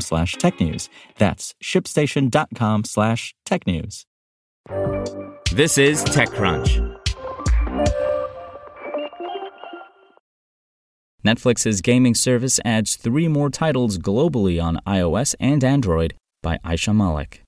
slash technews. That's shipstation.com slash technews. This is TechCrunch. Netflix's gaming service adds three more titles globally on iOS and Android by Aisha Malik.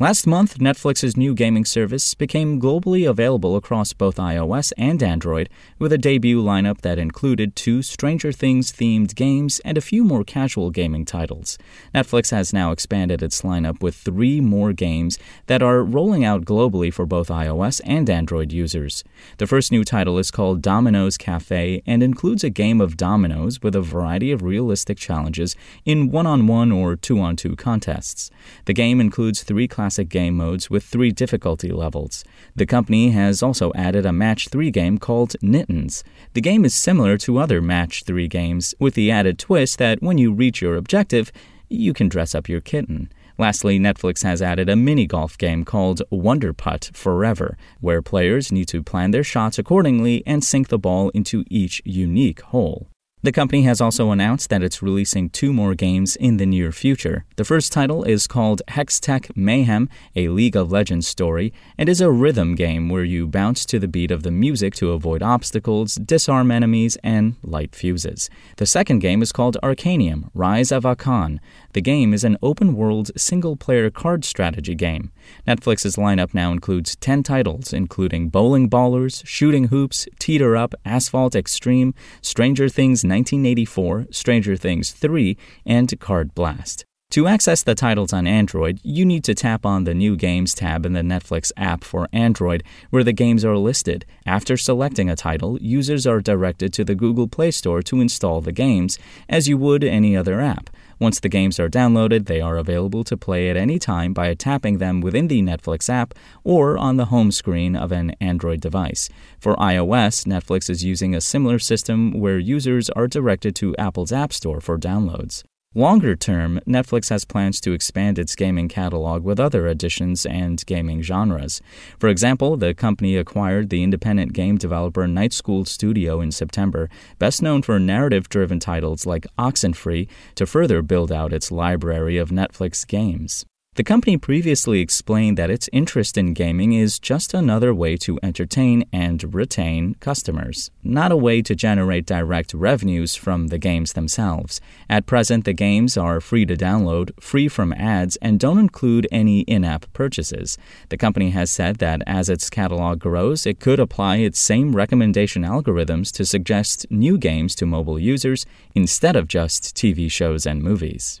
Last month, Netflix's new gaming service became globally available across both iOS and Android, with a debut lineup that included two Stranger Things themed games and a few more casual gaming titles. Netflix has now expanded its lineup with three more games that are rolling out globally for both iOS and Android users. The first new title is called Dominoes Cafe and includes a game of dominoes with a variety of realistic challenges in one on one or two on two contests. The game includes three classes classic game modes with three difficulty levels. The company has also added a Match 3 game called Knittens. The game is similar to other Match 3 games, with the added twist that when you reach your objective, you can dress up your kitten. Lastly, Netflix has added a mini golf game called Wonderputt Forever, where players need to plan their shots accordingly and sink the ball into each unique hole. The company has also announced that it's releasing two more games in the near future. The first title is called Hextech Mayhem, a League of Legends story, and is a rhythm game where you bounce to the beat of the music to avoid obstacles, disarm enemies, and light fuses. The second game is called Arcanium Rise of Akhan. The game is an open world single player card strategy game. Netflix's lineup now includes 10 titles, including Bowling Ballers, Shooting Hoops, Teeter Up, Asphalt Xtreme, Stranger Things 1984, Stranger Things 3, and Card Blast. To access the titles on Android, you need to tap on the New Games tab in the Netflix app for Android, where the games are listed. After selecting a title, users are directed to the Google Play Store to install the games, as you would any other app. Once the games are downloaded, they are available to play at any time by tapping them within the Netflix app or on the home screen of an Android device. For iOS, Netflix is using a similar system where users are directed to Apple's App Store for downloads. Longer term, Netflix has plans to expand its gaming catalog with other additions and gaming genres. For example, the company acquired the independent game developer Night School Studio in September, best known for narrative driven titles like Oxenfree, to further build out its library of Netflix games. The company previously explained that its interest in gaming is just another way to entertain and retain customers, not a way to generate direct revenues from the games themselves. At present, the games are free to download, free from ads, and don't include any in app purchases. The company has said that as its catalog grows, it could apply its same recommendation algorithms to suggest new games to mobile users instead of just TV shows and movies.